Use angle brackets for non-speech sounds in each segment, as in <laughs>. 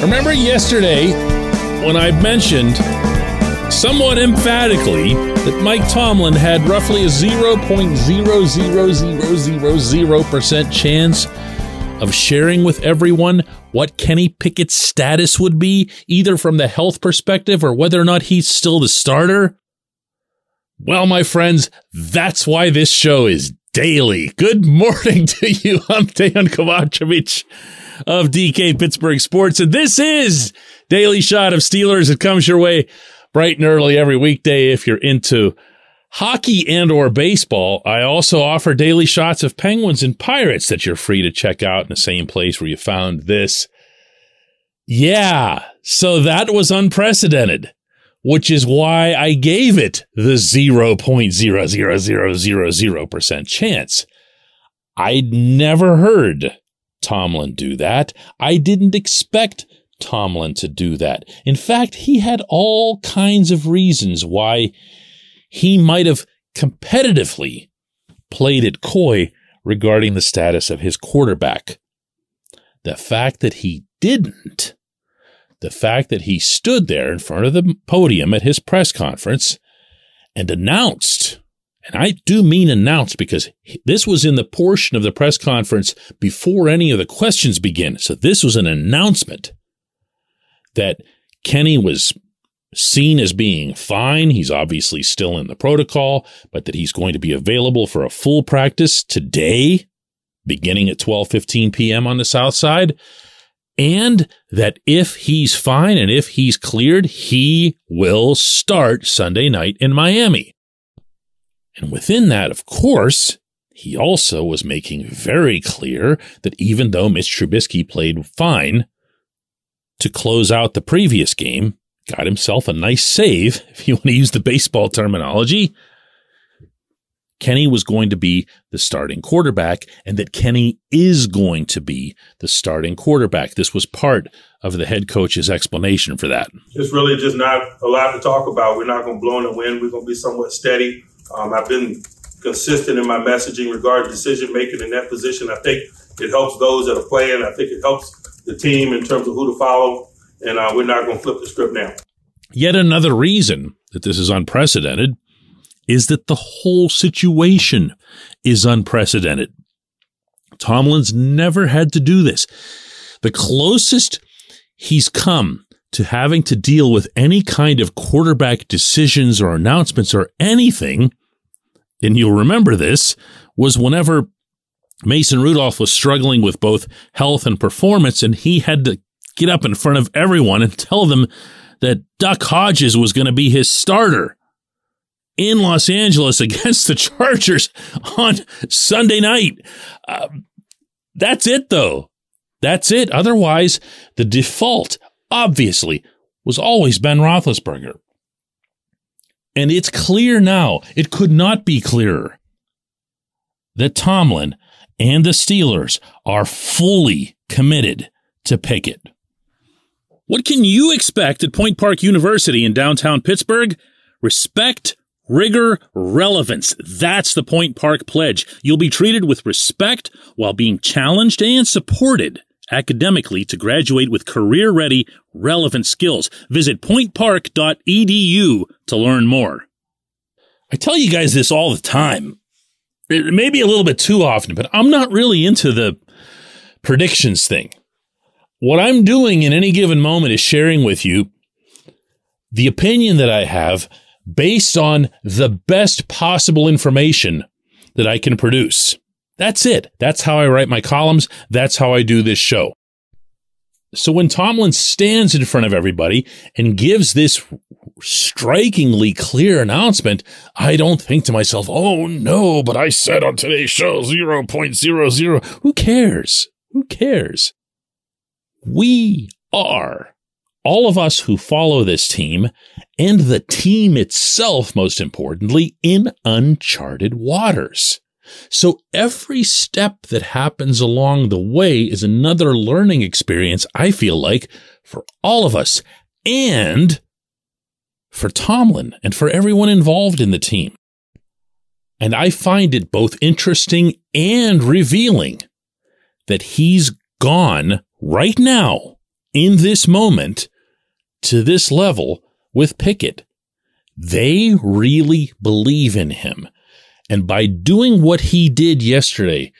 Remember yesterday when I mentioned somewhat emphatically that Mike Tomlin had roughly a 0.00000% chance of sharing with everyone what Kenny Pickett's status would be, either from the health perspective or whether or not he's still the starter? Well, my friends, that's why this show is daily. Good morning to you. <laughs> I'm Dejan Kovacevic of DK Pittsburgh Sports, and this is Daily Shot of Steelers. It comes your way bright and early every weekday if you're into hockey and or baseball. I also offer daily shots of Penguins and Pirates that you're free to check out in the same place where you found this. Yeah, so that was unprecedented, which is why I gave it the 0.00000% chance. I'd never heard Tomlin do that. I didn't expect Tomlin to do that. In fact, he had all kinds of reasons why he might have competitively played it coy regarding the status of his quarterback. The fact that he didn't, the fact that he stood there in front of the podium at his press conference and announced, and I do mean announced because this was in the portion of the press conference before any of the questions begin. So this was an announcement that Kenny was seen as being fine. He's obviously still in the protocol, but that he's going to be available for a full practice today, beginning at 12:15 p.m. on the south side. And that if he's fine and if he's cleared, he will start Sunday night in Miami. And within that, of course, he also was making very clear that even though Mitch Trubisky played fine to close out the previous game, got himself a nice save, <laughs> if you want to use the baseball terminology. Kenny was going to be the starting quarterback and that Kenny is going to be the starting quarterback. This was part of the head coach's explanation for that. It's really just not a lot to talk about. We're not going to blow in the wind. We're going to be somewhat steady. Um, I've been consistent in my messaging regarding decision making in that position. I think it helps those that are playing. I think it helps the team in terms of who to follow and uh, we're not going to flip the script now. Yet another reason that this is unprecedented is that the whole situation is unprecedented. Tomlin's never had to do this. The closest he's come to having to deal with any kind of quarterback decisions or announcements or anything, and you'll remember this, was whenever Mason Rudolph was struggling with both health and performance, and he had to get up in front of everyone and tell them that Duck Hodges was going to be his starter in Los Angeles against the <laughs> Chargers on Sunday night. Uh, that's it, though. That's it. Otherwise, the default, obviously, was always Ben Roethlisberger. And it's clear now, it could not be clearer, that Tomlin and the Steelers are fully committed to Pickett. What can you expect at Point Park University in downtown Pittsburgh? Respect, rigor, relevance. That's the Point Park pledge. You'll be treated with respect while being challenged and supported academically to graduate with career ready, relevant skills. Visit pointpark.edu to learn more. I tell you guys this all the time. It may be a little bit too often, but I'm not really into the predictions thing. What I'm doing in any given moment is sharing with you the opinion that I have based on the best possible information that I can produce. That's it. That's how I write my columns. That's how I do this show. So when Tomlin stands in front of everybody and gives this strikingly clear announcement, I don't think to myself, oh no, but I said on today's show 0.00. Who cares? Who cares? We are all of us who follow this team and the team itself, most importantly, in uncharted waters. So every step that happens along the way is another learning experience, I feel like, for all of us and for Tomlin and for everyone involved in the team. And I find it both interesting and revealing that he's gone right now in this moment to this level with Pickett. They really believe in him. And by doing what he did yesterday,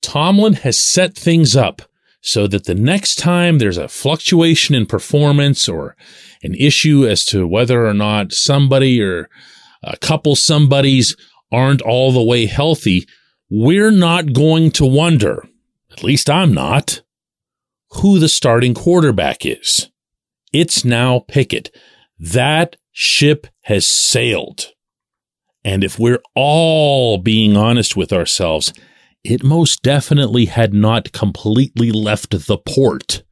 Tomlin has set things up so that the next time there's a fluctuation in performance or an issue as to whether or not somebody or a couple somebodies aren't all the way healthy, we're not going to wonder, at least I'm not, who the starting quarterback is. It's now Pickett. That ship has sailed. And if we're all being honest with ourselves, it most definitely had not completely left the port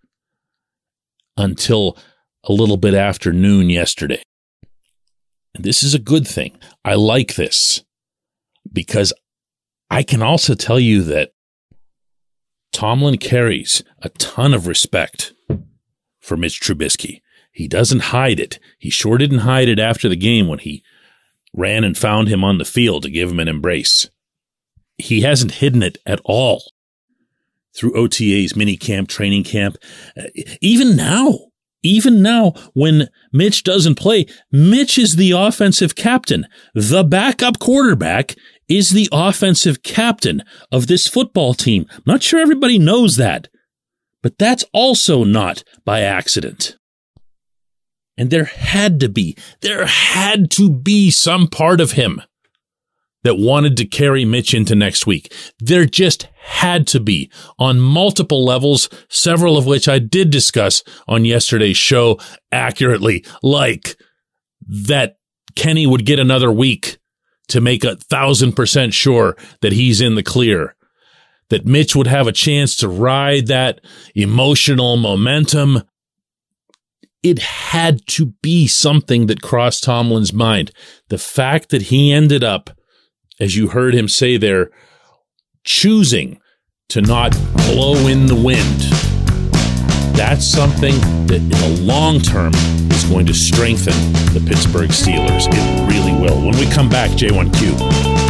until a little bit after noon yesterday. And this is a good thing. I like this because I can also tell you that Tomlin carries a ton of respect for Mitch Trubisky. He doesn't hide it. He sure didn't hide it after the game when he ran and found him on the field to give him an embrace he hasn't hidden it at all through OTAs, mini camp, training camp. Uh, even now, even now, when Mitch doesn't play, Mitch is the offensive captain. The backup quarterback is the offensive captain of this football team. I'm not sure everybody knows that, but that's also not by accident. And there had to be, there had to be some part of him that wanted to carry Mitch into next week. There just had to be on multiple levels, several of which I did discuss on yesterday's show accurately, like that Kenny would get another week to make a thousand percent sure that he's in the clear. That Mitch would have a chance to ride that emotional momentum. It had to be something that crossed Tomlin's mind. The fact that he ended up as you heard him say there, choosing to not blow in the wind. That's something that in the long term is going to strengthen the Pittsburgh Steelers. It really will. When we come back, J1Q.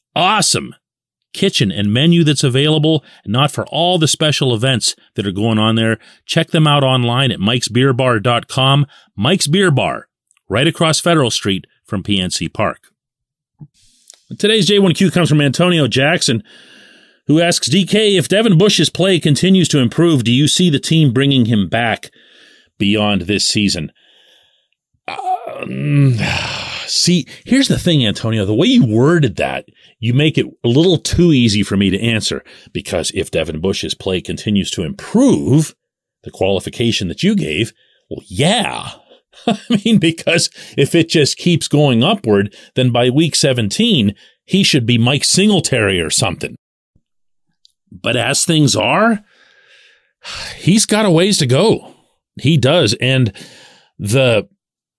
awesome kitchen and menu that's available, and not for all the special events that are going on there. Check them out online at mikesbeerbar.com. Mike's Beer Bar, right across Federal Street from PNC Park. Today's J1Q comes from Antonio Jackson, who asks DK if Devin Bush's play continues to improve, do you see the team bringing him back beyond this season? Um, see, here's the thing, Antonio. The way you worded that, you make it a little too easy for me to answer because if Devin Bush's play continues to improve, the qualification that you gave, well, yeah. <laughs> I mean, because if it just keeps going upward, then by week 17, he should be Mike Singletary or something. But as things are, he's got a ways to go. He does. And the,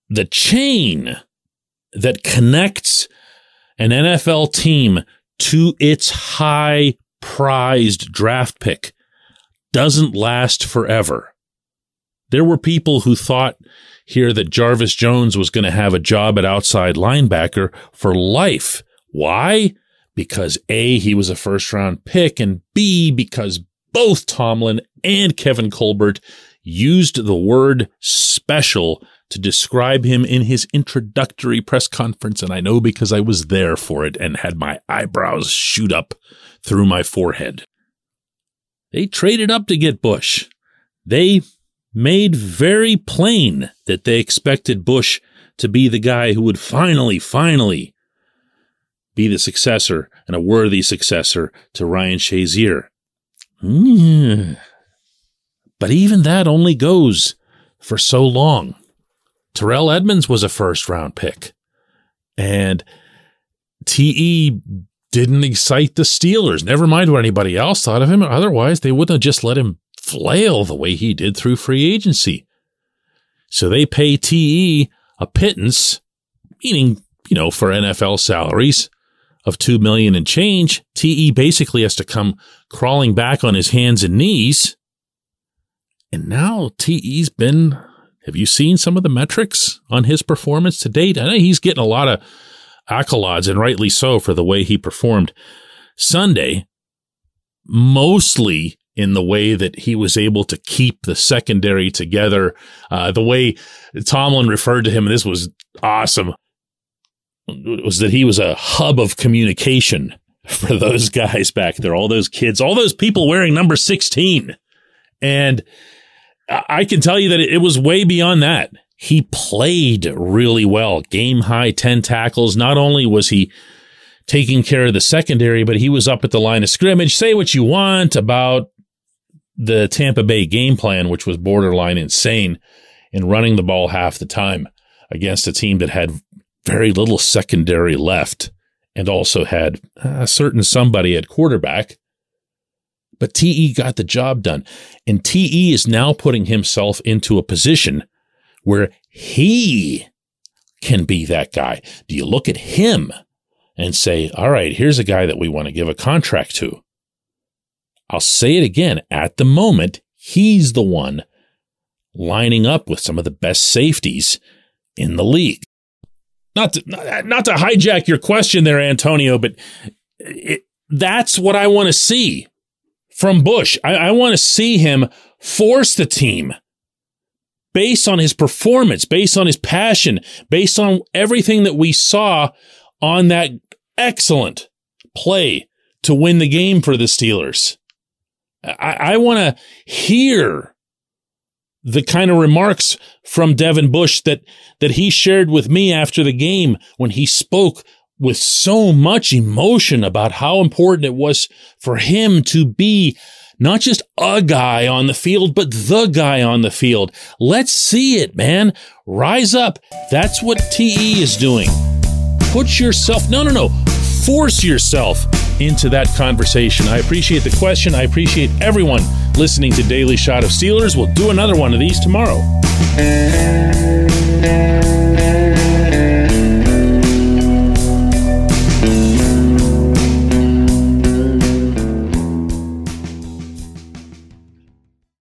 the chain that connects an NFL team to its high prized draft pick doesn't last forever. There were people who thought here that Jarvis Jones was going to have a job at outside linebacker for life. Why? Because A, he was a first round pick, and B, because both Tomlin and Kevin Colbert used the word special to describe him in his introductory press conference, and I know because I was there for it and had my eyebrows shoot up through my forehead. They traded up to get Bush. They made very plain that they expected Bush to be the guy who would finally, finally be the successor and a worthy successor to Ryan Shazier. Mm. But even that only goes for so long. Terrell Edmunds was a first round pick. And TE didn't excite the Steelers. Never mind what anybody else thought of him. Otherwise, they wouldn't have just let him flail the way he did through free agency. So they pay TE a pittance, meaning, you know, for NFL salaries of 2 million and change, TE basically has to come crawling back on his hands and knees. And now TE's been have you seen some of the metrics on his performance to date? I know he's getting a lot of accolades and rightly so for the way he performed Sunday, mostly in the way that he was able to keep the secondary together. Uh, the way Tomlin referred to him, and this was awesome, was that he was a hub of communication <laughs> for those guys back there, all those kids, all those people wearing number 16. And I can tell you that it was way beyond that. He played really well, game high 10 tackles. Not only was he taking care of the secondary, but he was up at the line of scrimmage. Say what you want about the Tampa Bay game plan, which was borderline insane in running the ball half the time against a team that had very little secondary left and also had a certain somebody at quarterback. But TE got the job done. And TE is now putting himself into a position where he can be that guy. Do you look at him and say, all right, here's a guy that we want to give a contract to? I'll say it again. At the moment, he's the one lining up with some of the best safeties in the league. Not to, not to hijack your question there, Antonio, but it, that's what I want to see from Bush. I, I want to see him force the team based on his performance, based on his passion, based on everything that we saw on that excellent play to win the game for the Steelers. I, I want to hear the kind of remarks from Devin Bush that, that he shared with me after the game when he spoke with so much emotion about how important it was for him to be not just a guy on the field, but the guy on the field. Let's see it, man. Rise up. That's what TE is doing. Put yourself, no, no, no, force yourself into that conversation. I appreciate the question. I appreciate everyone listening to Daily Shot of Steelers. We'll do another one of these tomorrow.